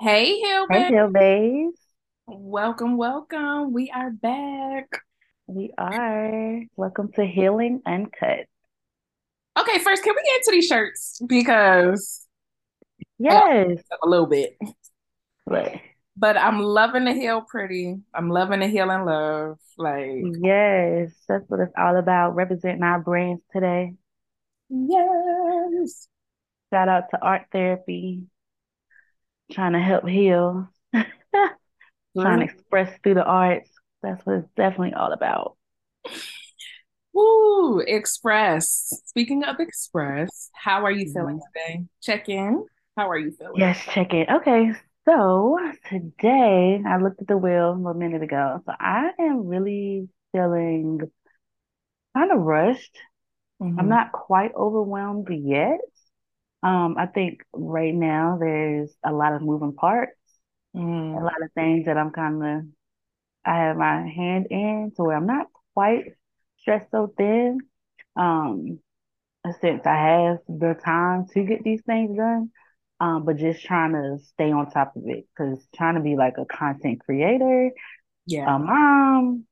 Hey, Hey, Hilbert. Hill Bays. Welcome, welcome. We are back. We are. Welcome to Healing Uncut. Okay, first, can we get into these shirts? Because Yes. a little bit. Look, But I'm loving the heel pretty. I'm loving the heel and love. Like, yes. That's what it's all about. Representing our brands today. yes. Shout out to art therapy, trying to help heal, trying to express through the arts. That's what it's definitely all about. Woo, Express. Speaking of Express, how are you feeling Mhm. today? Check in. How are you feeling? Yes, check in. Okay, so today I looked at the wheel a minute ago. So I am really feeling kind of rushed. I'm hmm not quite overwhelmed yet. Um, I think right now there's a lot of moving parts, a mm lot of things that I'm kind of I have my hand in, to where I'm not quite stressed so thin. Um, since I have the time to get these things done, um, but just trying to stay on top of it because trying to be like a content creator, a Yeah. mom,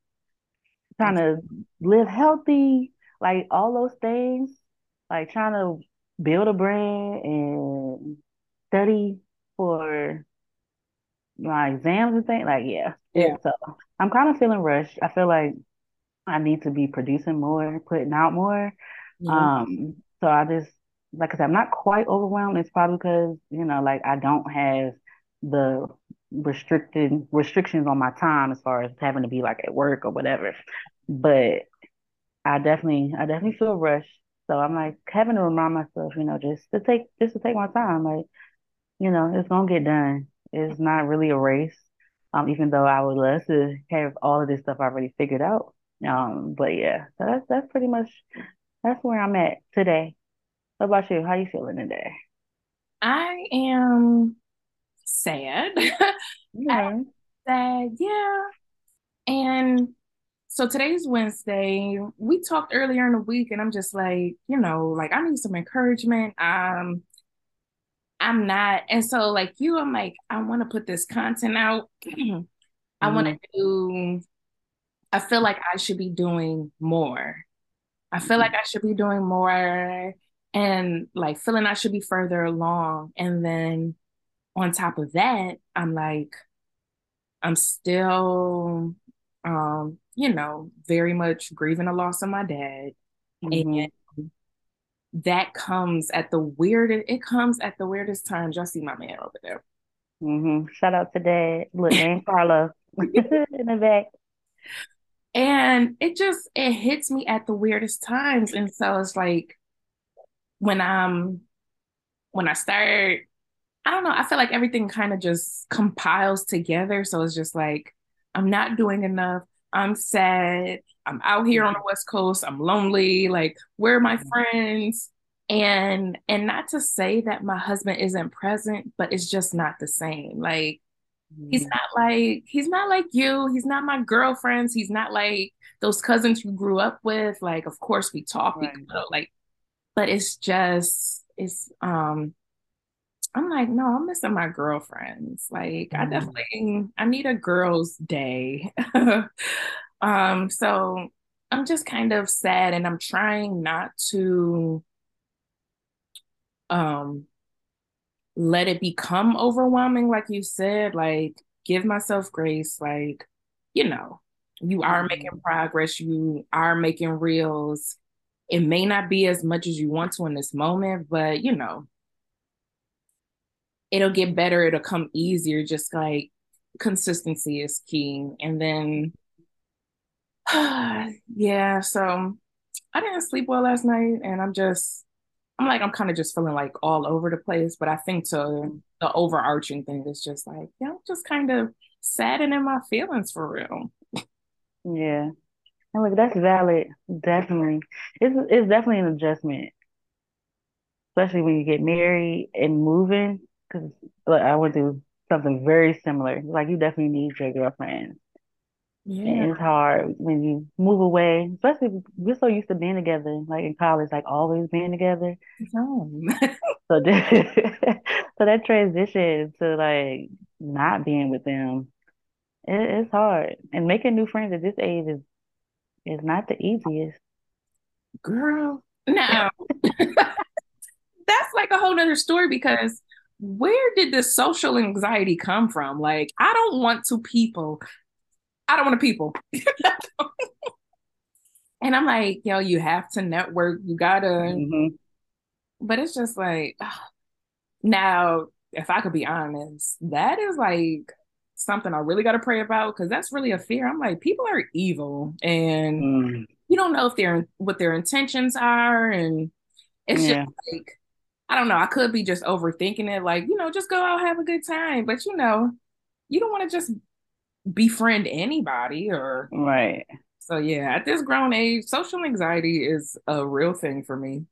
trying to live healthy, like all those things, like trying to build a brand and study for my exams and things. Like, yeah, Yeah. so I'm kind of feeling rushed. I feel like I need to be producing more, putting out more. Yeah. Um, so I just, like I said, I'm not quite overwhelmed. It's probably because, you know, like I don't have the restricted restrictions on my time as far as having to be like at work or whatever. But I definitely, I definitely feel rushed. So I'm like having to remind myself, you know, just to take, just to take my time. Like, you know, it's gonna get done. It's not really a race. Um, even though I would love to have all of this stuff already figured out. Um, but yeah, so that's that's pretty much that's where I'm at today. What about you? How you feeling today? I am sad. Yeah. sad, yeah. And so today's Wednesday. We talked earlier in the week, and I'm just like, you know, like I need some encouragement. Um, I'm not, and so like you, I'm like, I want to put this content out. I want to do. I feel like I should be doing more. I feel like I should be doing more, and like feeling I should be further along. And then on top of that, I'm like, I'm still, um, you know, very much grieving the loss of my dad. And hmm that comes at the weirdest, it comes at the weirdest times. Y'all see my man over there. hmm Shout out to Dad. Look, and Carla in the back. And it just, it hits me at the weirdest times. And so it's like when I'm, when I start, I don't know, I feel like everything kind of just compiles together. So it's just like, I'm not doing enough. I'm sad. I'm out here on the West Coast. I'm lonely. Like, where are my friends? And and not to say that my husband isn't present, but it's just not the same. Like, he's hmm not like he's not like you. He's not my girlfriends. He's not like those cousins you grew up with. Like, of course we talk, we Right. cuddle, like, but it's just it's um I'm like, no, I'm missing my girlfriends. Like, I hmm definitely I need a girls' day. um, so I'm just kind of sad and I'm trying not to um let it become overwhelming, like you said, like give myself grace, like, you know, you are making hmm progress, you are making reels. It may not be as much as you want to in this moment, but you know, it'll get better, it'll come easier, just like consistency is key. And then yeah, so I didn't sleep well last night and I'm just I'm like I'm kind of just feeling like all over the place, but I think to the overarching thing is just like, yeah, I'm just kind of saddened in my feelings for real. Yeah. And look, that's valid. Definitely. It's it's definitely an adjustment, especially when you get married and moving. Because look, I went through something very similar. Like you definitely need your girlfriend. Yeah. And it's hard when you move away, especially we're so used to being together, like in college, like always being together. So so that transition to like not being with them, it, it's hard. And making new friends at this age is is not the easiest. Girl, no. That's like a whole nother story because where did this social anxiety come from? Like, I don't want to people. I don't want to people. and I'm like, yo, you have to network. You gotta. Mm-hmm. But it's just like, ugh. now, if I could be honest, that is like something I really got to pray about because that's really a fear. I'm like, people are evil and Mm. you don't know if they're what their intentions are. And it's Yeah. just like, I don't know. I could be just overthinking it. Like, you know, just go out, have a good time. But you know, you don't want to just befriend anybody or Right. so yeah, at this grown age, social anxiety is a real thing for me.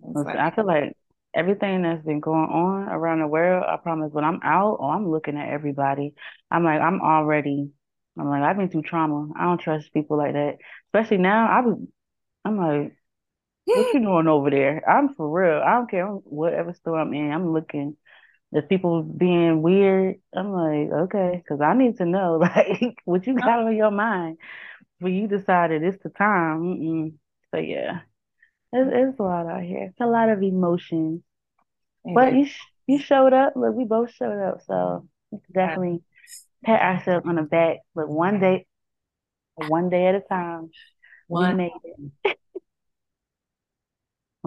Listen, like, I feel like everything that's been going on around the world, I promise when I'm out or I'm looking at everybody, I'm like, I'm already, I'm like, I've been through trauma. I don't trust people like that. Especially now, I was, I'm like, what you doing over there? I'm for real. I don't care whatever store I'm in. I'm looking. There's people being weird. I'm like, okay, because I need to know, like, what you got on your mind when you decided it's the time. Mm-mm. So yeah, it's, it's a lot out here. It's a lot of emotions. But you sh you showed up. Look, we both showed up, so definitely pat ourselves on the back. Look, one day, one day at a time, we made it.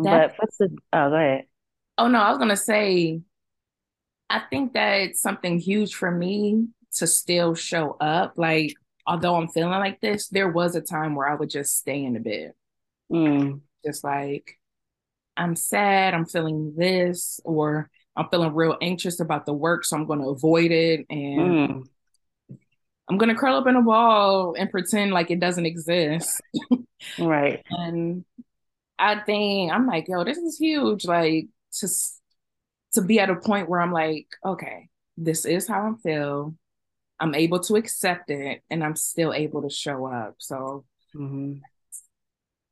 that, But for the, oh, go ahead. oh no, I was gonna say, I think that's something huge for me to still show up. Like, although I'm feeling like this, there was a time where I would just stay in the bed, Mm, just like, I'm sad, I'm feeling this, or I'm feeling real anxious about the work, so I'm gonna avoid it and mm, I'm gonna curl up in a ball and pretend like it doesn't exist. right. And I think I'm like, yo, this is huge. Like to to be at a point where I'm like, okay, this is how I feel. I'm able to accept it, and I'm still able to show up. So hmm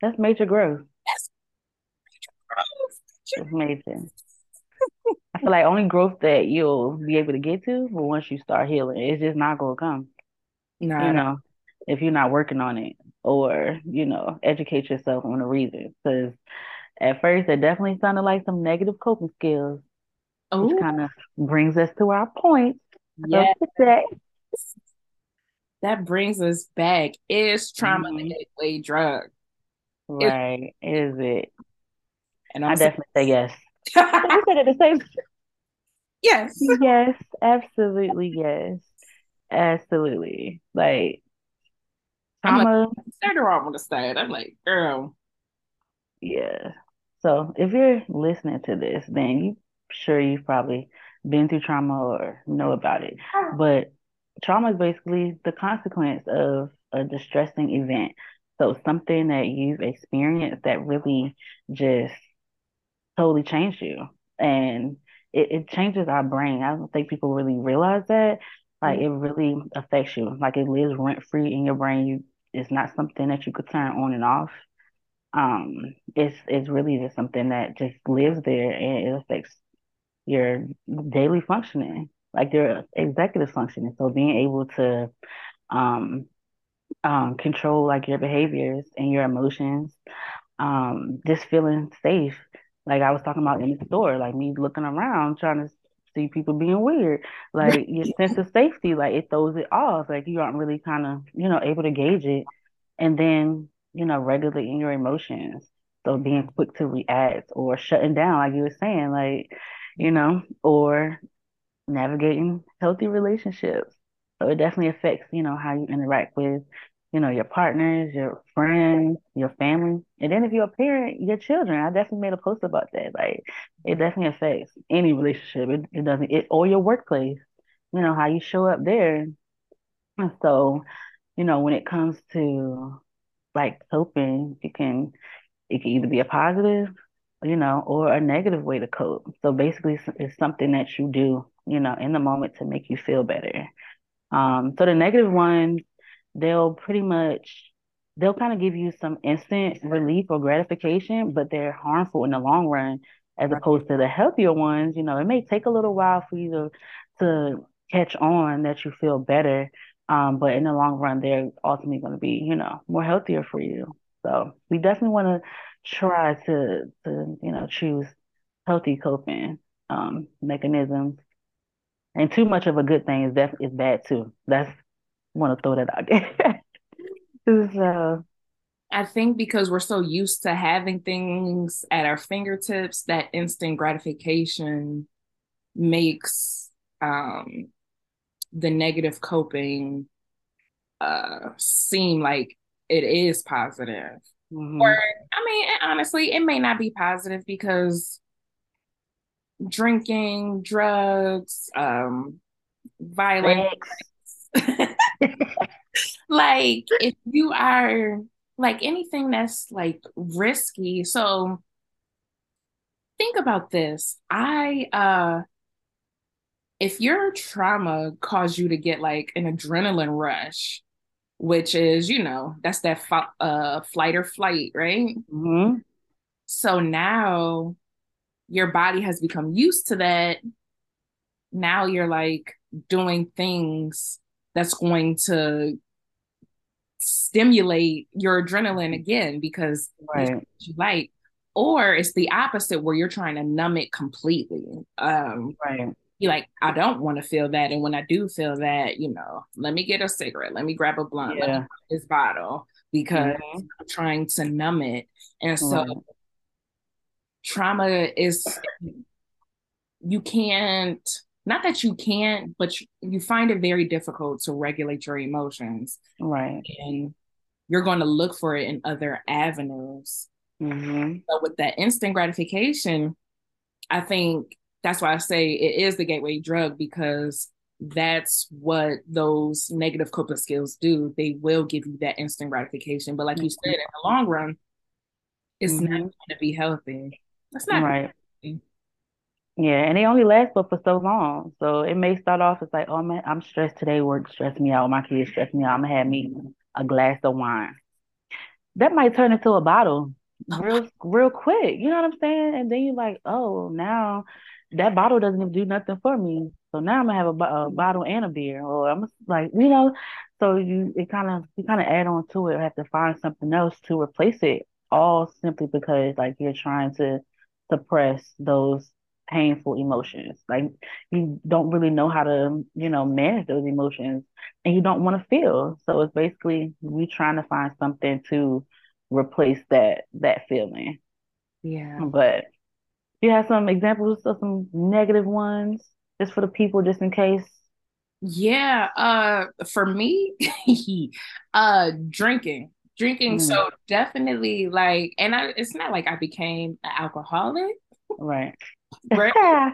That's major growth. that's That's major. I feel like only growth that you'll be able to get to, but once you start healing, it's just not gonna come. No, You know, if you're not working on it or, you know, educate yourself on the reason. Because at first, it definitely sounded like some negative coping skills, which oh kind of brings us to our point of today. That brings us back. Is trauma the Mhm. gateway drug? Right. Is it? and I definitely say yes. We said it the same. yes. Yes, absolutely yes. Absolutely. Like I'm like, trauma, start her off on the side. I'm like, girl, yeah. So if you're listening to this, then you sure you've probably been through trauma or know about it. But trauma is basically the consequence of a distressing event. So something that you've experienced that really just totally changed you. And it, it changes our brain. I don't think people really realize that. Like mm-hmm. it really affects you. Like it lives rent free in your brain. You it's not something that you could turn on and off. Um, it's it's really just something that just lives there and it affects your daily functioning, like your executive functioning. So being able to um um control like your behaviors and your emotions um just feeling safe. Like I was talking about in the store, like me looking around trying to see people being weird. Like your sense of safety, like it throws it off. Like you aren't really kind of, you know, able to gauge it. And then, you know, regulating your emotions. So being quick to react or shutting down, like you were saying, like, you know, or navigating healthy relationships. So it definitely affects, you know, how you interact with, you know, your partners, your friends, your family. And then if you're a parent, your children. I definitely made a post about that. Like it definitely affects any relationship. It, it doesn't it or your workplace, you know, how you show up there. And so, you know, when it comes to like coping, you can it can either be a positive, you know, or a negative way to cope. So basically, it's, something that you do, you know, in the moment to make you feel better. Um, so the negative ones, they'll pretty much they'll kind of give you some instant relief or gratification, but they're harmful in the long run as opposed to the healthier ones. You know, it may take a little while for you to to catch on that you feel better. Um, but in the long run, they're ultimately going to be, you know, more healthier for you. So we definitely want to try to to you know choose healthy coping um, mechanisms. And too much of a good thing is def- is bad too. That's want to throw that out there. so, I think because we're so used to having things at our fingertips, that instant gratification makes um, the negative coping uh, seem like it is positive. Mm-hmm. Or, I mean, honestly, it may not be positive because drinking, drugs, um, violence. like, if you are like anything that's like risky, so think about this. I, uh, if your trauma caused you to get like an adrenaline rush, which is, you know, that's that uh, flight or flight, right? Mm-hmm. So now your body has become used to that. Now you're like doing things that's going to stimulate your adrenaline again because right. you like or it's the opposite where you're trying to numb it completely um right you like, I don't want to feel that. And when I do feel that, you know, let me get a cigarette, let me grab a blunt, yeah. let me this bottle because mm-hmm. I'm trying to numb it. And so trauma is you can't not that you can't, but you, you find it very difficult to regulate your emotions. Right. And you're going to look for it in other avenues. Mm-hmm. So with that instant gratification, I think that's why I say it is the gateway drug because that's what those negative coping skills do. They will give you that instant gratification. But like mm-hmm. you said, in the long run, it's mm-hmm. not going to be healthy. That's not right. Yeah, and they only last but for so long. So it may start off as like, oh man, I'm stressed today, work stressed me out, my kids stressed me out. I'm gonna have me a glass of wine. That might turn into a bottle real real quick. You know what I'm saying? And then you're like, oh, now that bottle doesn't even do nothing for me. So now I'm gonna have a, a bottle and a beer, or I'm like, you know, so you it kind of you kind of add on to it, have to find something else to replace it, all simply because like you're trying to suppress those painful emotions. Like you don't really know how to, you know, manage those emotions, and you don't want to feel. So it's basically we trying to find something to replace that that feeling. Yeah, but you have some examples of some negative ones just for the people, just in case? Yeah, uh, for me, uh, drinking, drinking. Mm. So definitely, like, and I, it's not like I became an alcoholic, right? Right.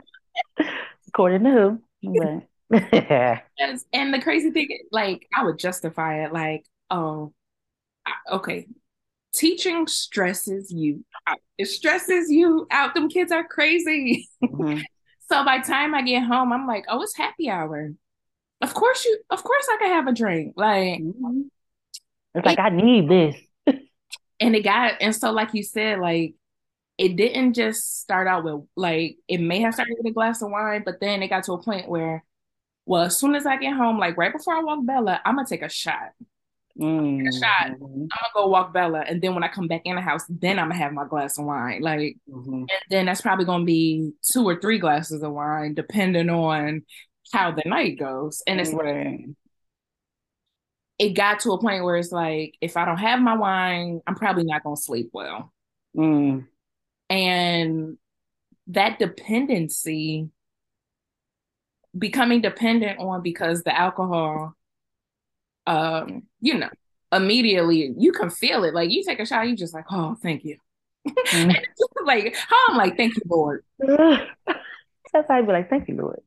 According to who? Right. yes, and the crazy thing, like, I would justify it, like, oh, okay, teaching stresses you out. It stresses you out. Them kids are crazy. Mm-hmm. so by time I get home, I'm like, oh, it's happy hour. Of course you of course I can have a drink. Like mm-hmm. it's like I need this. and it got and so like you said, like it didn't just start out with like it may have started with a glass of wine, but then it got to a point where well, as soon as I get home, like right before I walk Bella, I'm gonna take a shot. Mm-hmm. a shot. I'm gonna go walk Bella, and then when I come back in the house, then I'm gonna have my glass of wine. Like, mm-hmm. and then that's probably gonna be two or three glasses of wine, depending on how the night goes. And it's like it got to a point where it's like, if I don't have my wine, I'm probably not gonna sleep well. Mm. And that dependency, becoming dependent on because the alcohol um, you know, immediately you can feel it. Like you take a shot, you just like, oh, thank you. Mm-hmm. like how I'm like, thank you, Lord. That's how I'd be like, thank you, Lord.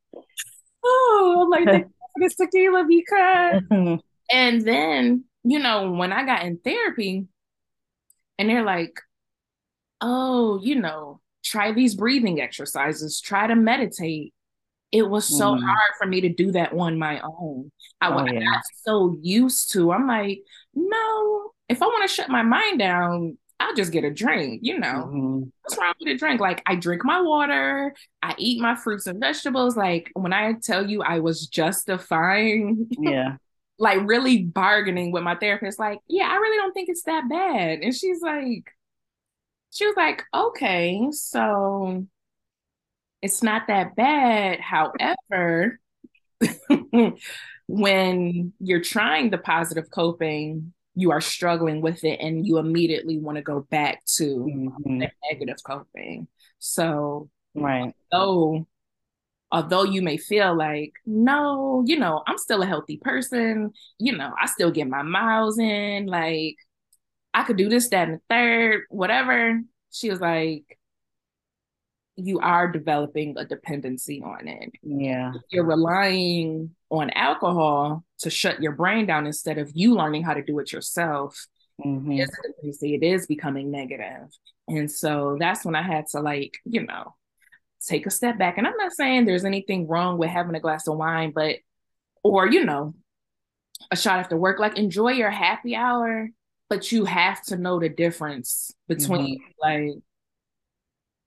Oh, I'm like, this tequila because and then, you know, when I got in therapy and they're like, oh, you know, try these breathing exercises, try to meditate. it was so Mm. hard for me to do that on my own. I, Oh I yeah. so used to, I'm like, no, if I want to shut my mind down, I'll just get a drink, you know. hmm What's wrong with a drink? Like, I drink my water, I eat my fruits and vegetables. Like, when I tell you I was justifying, Yeah. like, really bargaining with my therapist, like, yeah, I really don't think it's that bad. And she's like, she was like, okay, so it's not that bad. However, when you're trying the positive coping, you are struggling with it and you immediately want to go back to hmm the negative coping. So, Right. though although you may feel like, no, you know, I'm still a healthy person, you know, I still get my miles in, like I could do this, that, and the third, whatever. She was like, you are developing a dependency on it. Yeah. You're relying on alcohol to shut your brain down instead of you learning how to do it yourself. Mm-hmm. It is it is becoming negative. And so that's when I had to like, you know, take a step back. And I'm not saying there's anything wrong with having a glass of wine, but or you know, a shot after work, like enjoy your happy hour, but you have to know the difference between hmm like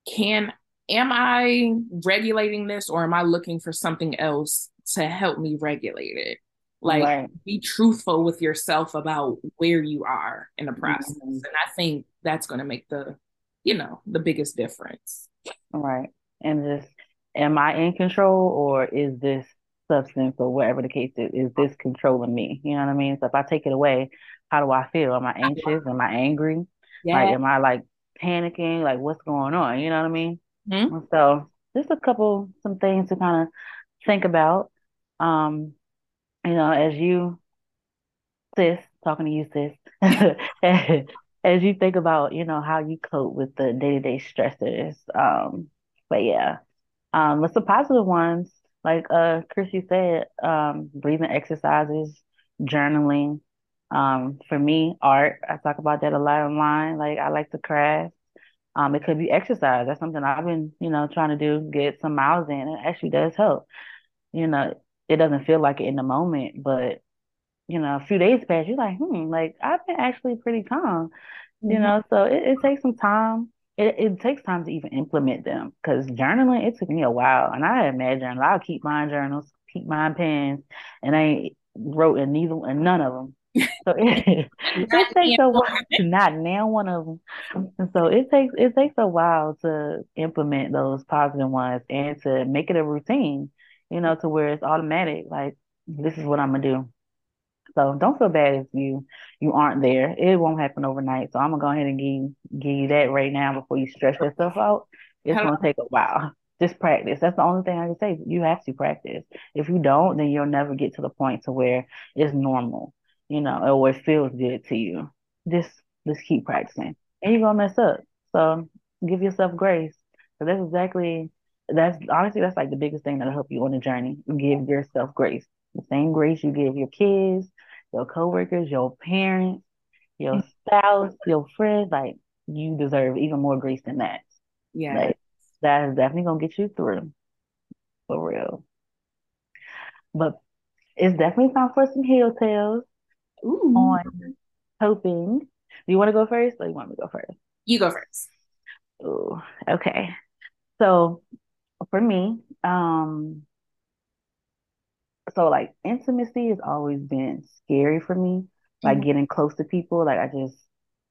can am I regulating this or am I looking for something else to help me regulate it? Like Right. be truthful with yourself about where you are in the process. hmm And I think that's going to make the, you know, the biggest difference. Right. And just, am I in control or is this substance or whatever the case is, is this controlling me? You know what I mean? So if I take it away, how do I feel? Am I anxious? Am I angry? Like, am I like panicking? Like, what's going on? You know what I mean? Mhm. So just a couple, some things to kind of think about. Um, you know, as you sis, talking to you, sis, as you think about, you know, how you cope with the day-to-day stressors. Um, but yeah, um, with the positive ones, like uh ChrisE said, um, breathing exercises, journaling. Um, for me, art, I talk about that a lot online. Like I like to craft. Um, it could be exercise. That's something I've been, you know, trying to do, get some miles in. It actually does help. You know, it doesn't feel like it in the moment, but you know, a few days pass, you're like, hmm, like I've been actually pretty calm, you Mhm. know. So it, it takes some time. It it takes time to even implement them because journaling, it took me a while, and I had mad journals. I'll keep mine journals, keep mine pens, and I ain't wrote in neither and none of them. So it it takes a while, to not now one of them. And so it takes it takes a while to implement those positive ones and to make it a routine, you know, to where it's automatic. Like this is what I'm gonna do. So don't feel bad if you you aren't there. It won't happen overnight. So I'm gonna go ahead and give you, give you that right now before you stress yourself out. It's gonna take a while. Just practice. That's the only thing I can say. You have to practice. If you don't, then you'll never get to the point to where it's normal, you know, or it feels good to you. Just just keep practicing, and you're gonna mess up. So give yourself grace. So that's exactly that's honestly that's like the biggest thing that'll help you on the journey. Give yourself grace. The same grace you give your kids your coworkers, your parents, your spouse, your friends, like you deserve even more grace than that. Yeah. Like that is definitely gonna get you through for real. But it's definitely time for some heal tales Ooh. on coping. Do you want to go first or you want me to go first? You go first. Ooh, okay. So for me, um, so like intimacy has always been scary for me. Like Mhm. getting close to people, like I just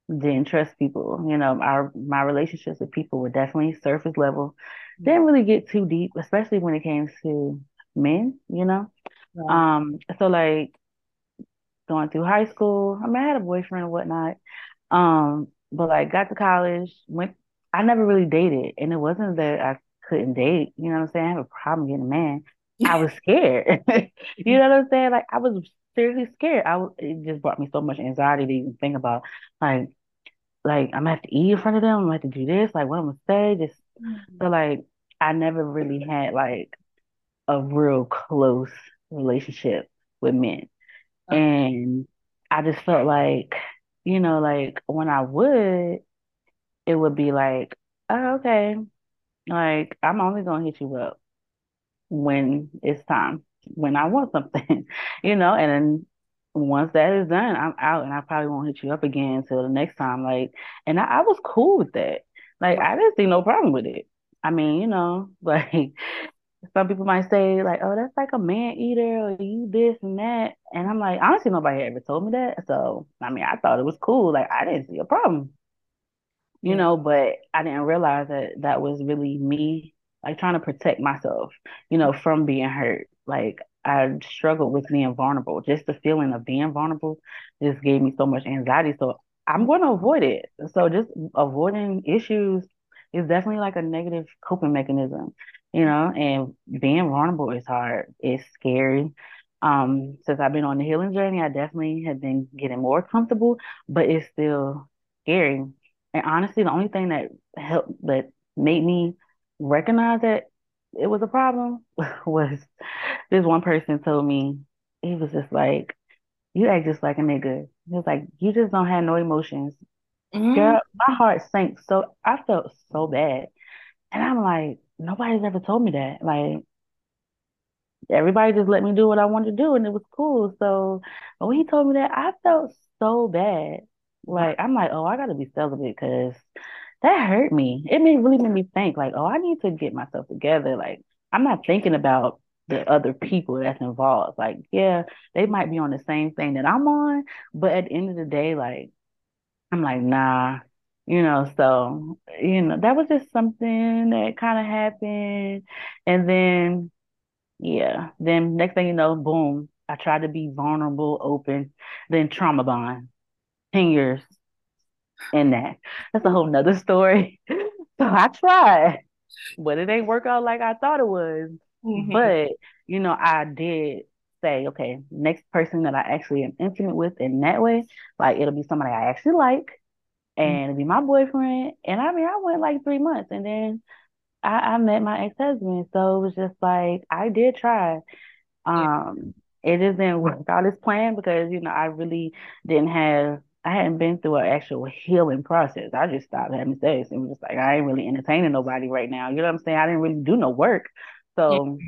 didn't trust people. You know, our my relationships with people were definitely surface level. Didn't really get too deep, especially when it came to men, you know. Right. Um, so like going through high school, I mean, I had a boyfriend and whatnot. Um, but like got to college, went I never really dated, and it wasn't that I couldn't date, you know what I'm saying? I have a problem getting a man. I was scared. You know what I'm saying? Like I was seriously scared. I it just brought me so much anxiety to even think about like like I'm gonna have to eat in front of them, I'm gonna have to do this, like what I'm gonna say, just mm-hmm. so like I never really had like a real close relationship with men. Okay. And I just felt like, you know, like when I would, it would be like, oh, okay, like I'm only gonna hit you up when it's time, when I want something, you know, and then once that is done, I'm out and I probably won't hit you up again until the next time. Like, and I, I was cool with that. Like, I didn't see no problem with it. I mean, you know, like some people might say, like, oh, that's like a man eater or you this and that. And I'm like, honestly, nobody ever told me that. So, I mean, I thought it was cool. Like, I didn't see a problem you Yeah. know, but I didn't realize that that was really me, like trying to protect myself, you know, from being hurt. Like I struggled with being vulnerable. Just the feeling of being vulnerable just gave me so much anxiety. So I'm going to avoid it. So just avoiding issues is definitely like a negative coping mechanism, you know, and being vulnerable is hard. It's scary. Um, since I've been on the healing journey, I definitely have been getting more comfortable, but it's still scary and honestly, the only thing that helped that made me recognize that it was a problem was this one person told me he was just like, "You act just like a nigga." He was like, "You just don't have no emotions." Mm, Girl, my heart sank so I felt so bad, and I'm like, nobody's ever told me that. Like everybody just let me do what I wanted to do, and it was cool. So when he told me that, I felt so bad. Like I'm like, oh, I gotta be celibate because that hurt me. It made really made me think like, oh, I need to get myself together. Like I'm not thinking about the other people that's involved. Like, yeah, they might be on the same thing that I'm on, but at the end of the day, like I'm like, nah, you know, so you know, that was just something that kind of happened. And then yeah, then next thing you know, boom, I tried to be vulnerable, open, then trauma bond. 10 years in that. That's a whole nother story. So I tried, but it ain't work out like I thought it was. Mhm. But, you know, I did say, okay, next person that I actually am intimate with in that way, like it'll be somebody I actually like and it'll be my boyfriend. And I mean, I went like three months and then I, I met my ex-husband. So it was just like, I did try. Yeah. Um, it just didn't work out as planned because, you know, I really didn't have, I hadn't been through an actual healing process. I just stopped having sex and was just like, I ain't really entertaining nobody right now. You know what I'm saying? I didn't really do no work. Yeah. So,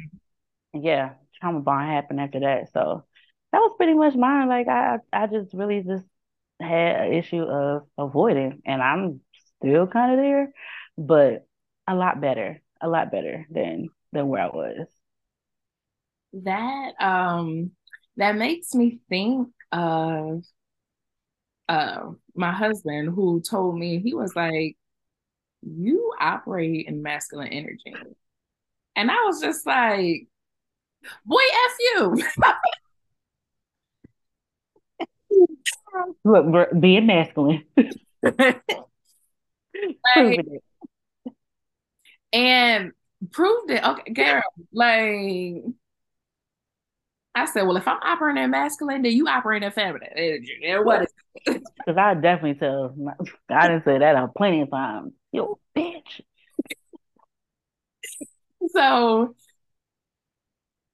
yeah, trauma bond happened after that. So that was pretty much mine. Like, I, I just really just had an issue of avoiding, and I'm still kind of there, but a lot better, a lot better than than where I was. That um that makes me think of uh my husband who told me he was like, you operate in masculine energy. And I was just like, boy, F you. Look, being masculine, like, it. and proved it. Okay, girl. Like I said, well, if I'm operating in masculine, then you operate in feminine. And what is because I definitely tell, my, I didn't say that a plenty of times. Yo, bitch. So,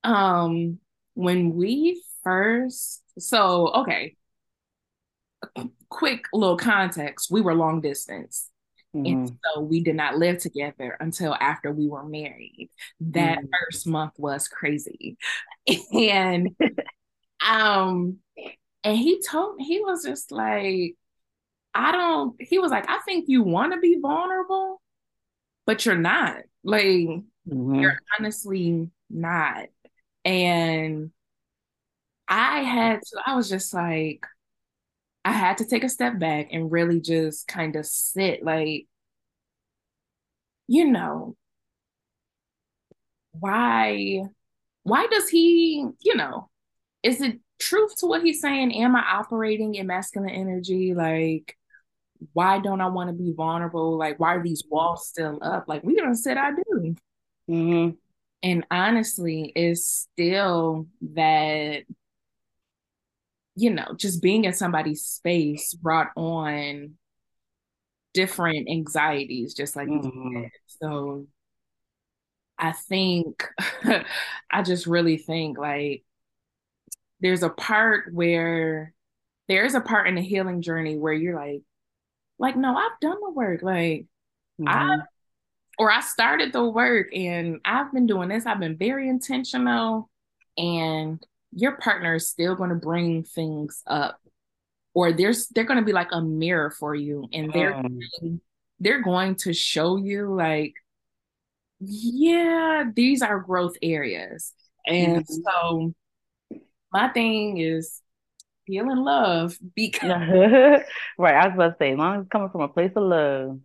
um, when we first, so okay, quick little context, we were long distance. And hmm so we did not live together until after we were married. That hmm first month was crazy. And um and he told me he was just like I don't he was like I think you want to be vulnerable, but you're not. Like you're hmm honestly not. And I had to I was just like I had to take a step back and really just kind of sit like you know why why does he, you know, is it truth to what he's saying? Am I operating in masculine energy? Like, why don't I want to be vulnerable? Like, why are these walls still up? Like, we don't said I do. hmm And honestly, it's still that, you know, just being in somebody's space brought on different anxieties, just like you hmm said. So I think, I just really think like there's a part where there's a part in the healing journey where you're like, like, no, I've done the work. Like, I hmm or I started the work and I've been doing this. I've been very intentional, and your partner is still going to bring things up, or there's they're going to be like a mirror for you, and they're Mm. they're going to show you like, yeah, these are growth areas, and Mhm. so my thing is feel in love because Right, I was about to say, as long as it's coming from a place of love.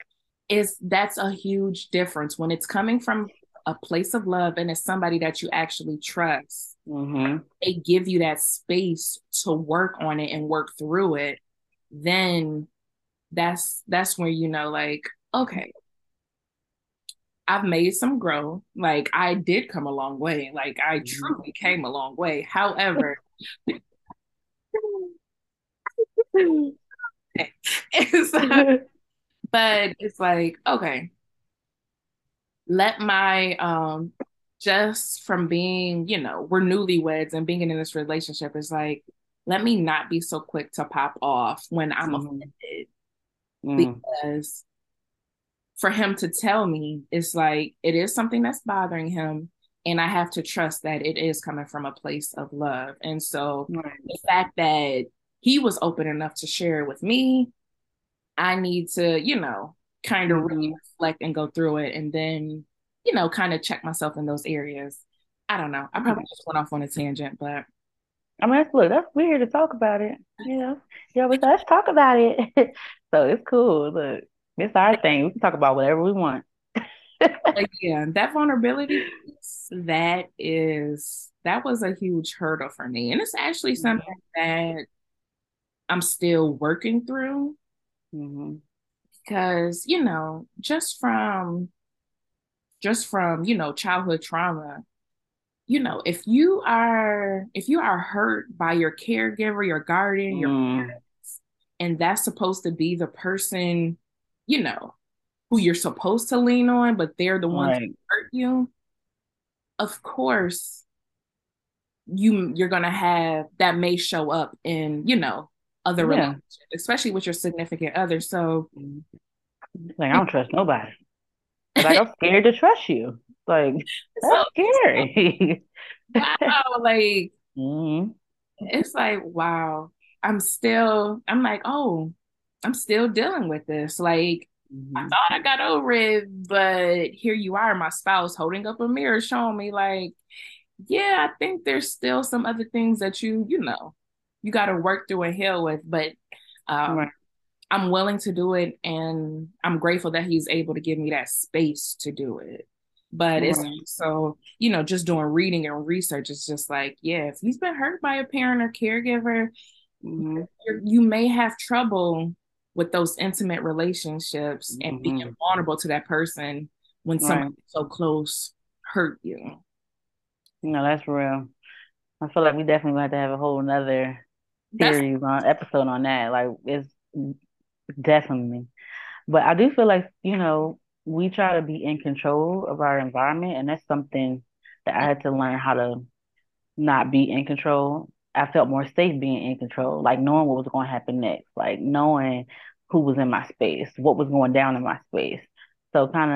is that's a huge difference when it's coming from a place of love and it's somebody that you actually trust hmm they give you that space to work on it and work through it then that's that's where you know like okay i've made some growth like i did come a long way. Like i truly came a long way. However it's but it's like okay let my um just from being, you know, we're newlyweds and being in this relationship is like, let me not be so quick to pop off when I'm hmm offended Mm. because for him to tell me it's like it is something that's bothering him and I have to trust that it is coming from a place of love. And so Right. the fact that he was open enough to share it with me, I need to, you know, kind of really hmm reflect and go through it and then, you know, kind of check myself in those areas. I don't know. I probably just went off on a tangent, but I mean, that's, look, that's weird to talk about it. You know, yeah, but let's talk about it. So it's cool. Look, it's our thing. We can talk about whatever we want. yeah, that vulnerability, that is, that was a huge hurdle for me. And it's actually something that I'm still working through hmm because, you know, just from just from, you know, childhood trauma, you know, if you are if you are hurt by your caregiver, your guardian, your Mm. and that's supposed to be the person, you know, who you're supposed to lean on, but they're the ones Right. who hurt you, of course you you're gonna have that may show up in, you know, other Yeah. relationships, especially with your significant other. So Like, I don't trust nobody. Like, I'm scared to trust you. Like, that's scary. wow, like hmm it's like wow i'm still i'm like oh i'm still dealing with this like i hmm thought i got over it but here you are my spouse holding up a mirror showing me like yeah i think there's still some other things that you you know you got to work through and heal with but um Right. I'm willing to do it and i'm grateful that he's able to give me that space to do it but it's so you know just doing reading and research it's just like yeah if he's been hurt by a parent or caregiver hmm you're, you may have trouble with those intimate relationships and being hmm vulnerable to that person when Right. so close hurt you No, that's real. I feel like we definitely have to have a whole nother that's series on episode on that. Like, it's definitely. But I do feel like, you know, we try to be in control of our environment, and that's something that I had to learn how to not be in control. I felt more safe being in control, like knowing what was going to happen next, like knowing who was in my space, what was going down in my space. So kind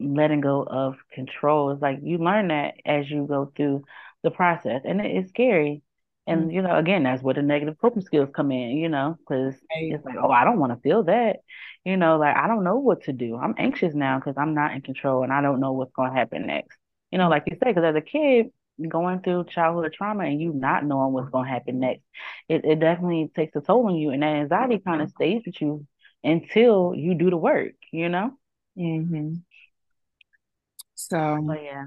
of letting go of control is like you learn that as you go through the process, and it's scary. And you know, again, that's where the negative coping skills come in, you know, because it's like, oh, I don't want to feel that. You know, like I don't know what to do. I'm anxious now because I'm not in control and I don't know what's going to happen next. You know, like you said, because as a kid, going through childhood trauma and you not knowing what's going to happen next, it, it definitely takes a toll on you. And that anxiety kind of stays with you until you do the work, you know? hmm so But yeah.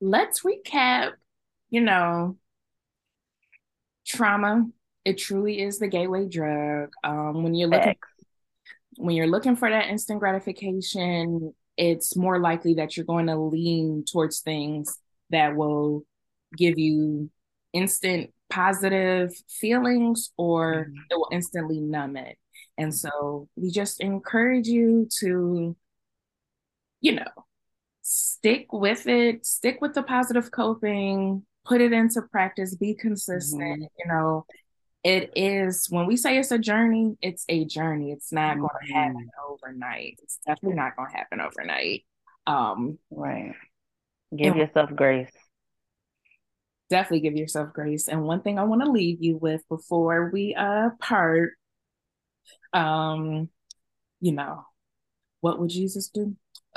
let's recap you know trauma it truly is the gateway drug. Um, when you're looking when you're looking for that instant gratification it's more likely that you're going to lean towards things that will give you instant positive feelings or Mhm. it will instantly numb it. And so we just encourage you to you know stick with it stick with the positive coping put it into practice be consistent Mhm. you know it is when we say it's a journey, it's a journey. It's not going to happen overnight. It's definitely not going to happen overnight. Um, right. Give yourself grace. Definitely give yourself grace. And one thing I want to leave you with before we uh part, um, you know, what would Jesus do?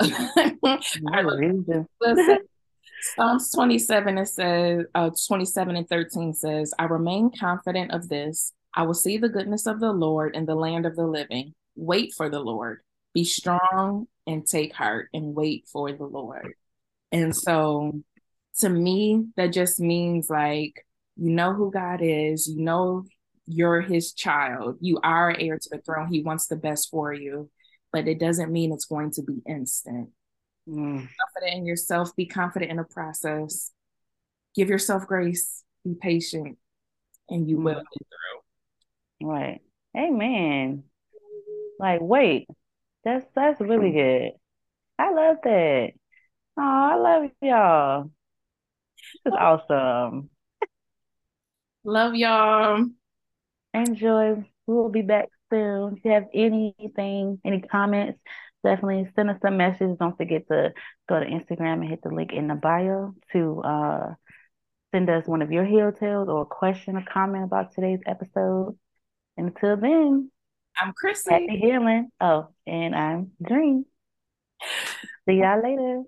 Psalms 27 it says uh 27 and 13 says, I remain confident of this. I will see the goodness of the Lord in the land of the living. Wait for the Lord. Be strong and take heart and wait for the Lord. And so to me, that just means like you know who God is, you know you're his child, you are heir to the throne. He wants the best for you, but it doesn't mean it's going to be instant. Mm. Confident in yourself, be confident in the process, give yourself grace, be patient, and you mm. will get through. Right. Amen. Like, wait, that's that's really good. I love that. Oh, I love y'all. This is awesome. Love y'all. Enjoy. We will be back soon. If you have anything, any comments, definitely send us a message. Don't forget to go to Instagram and hit the link in the bio to uh, send us one of your healed tales or a question or comment about today's episode. And Until then, I'm ChrisE. Happy healing. Oh, and I'm Dream. See y'all later.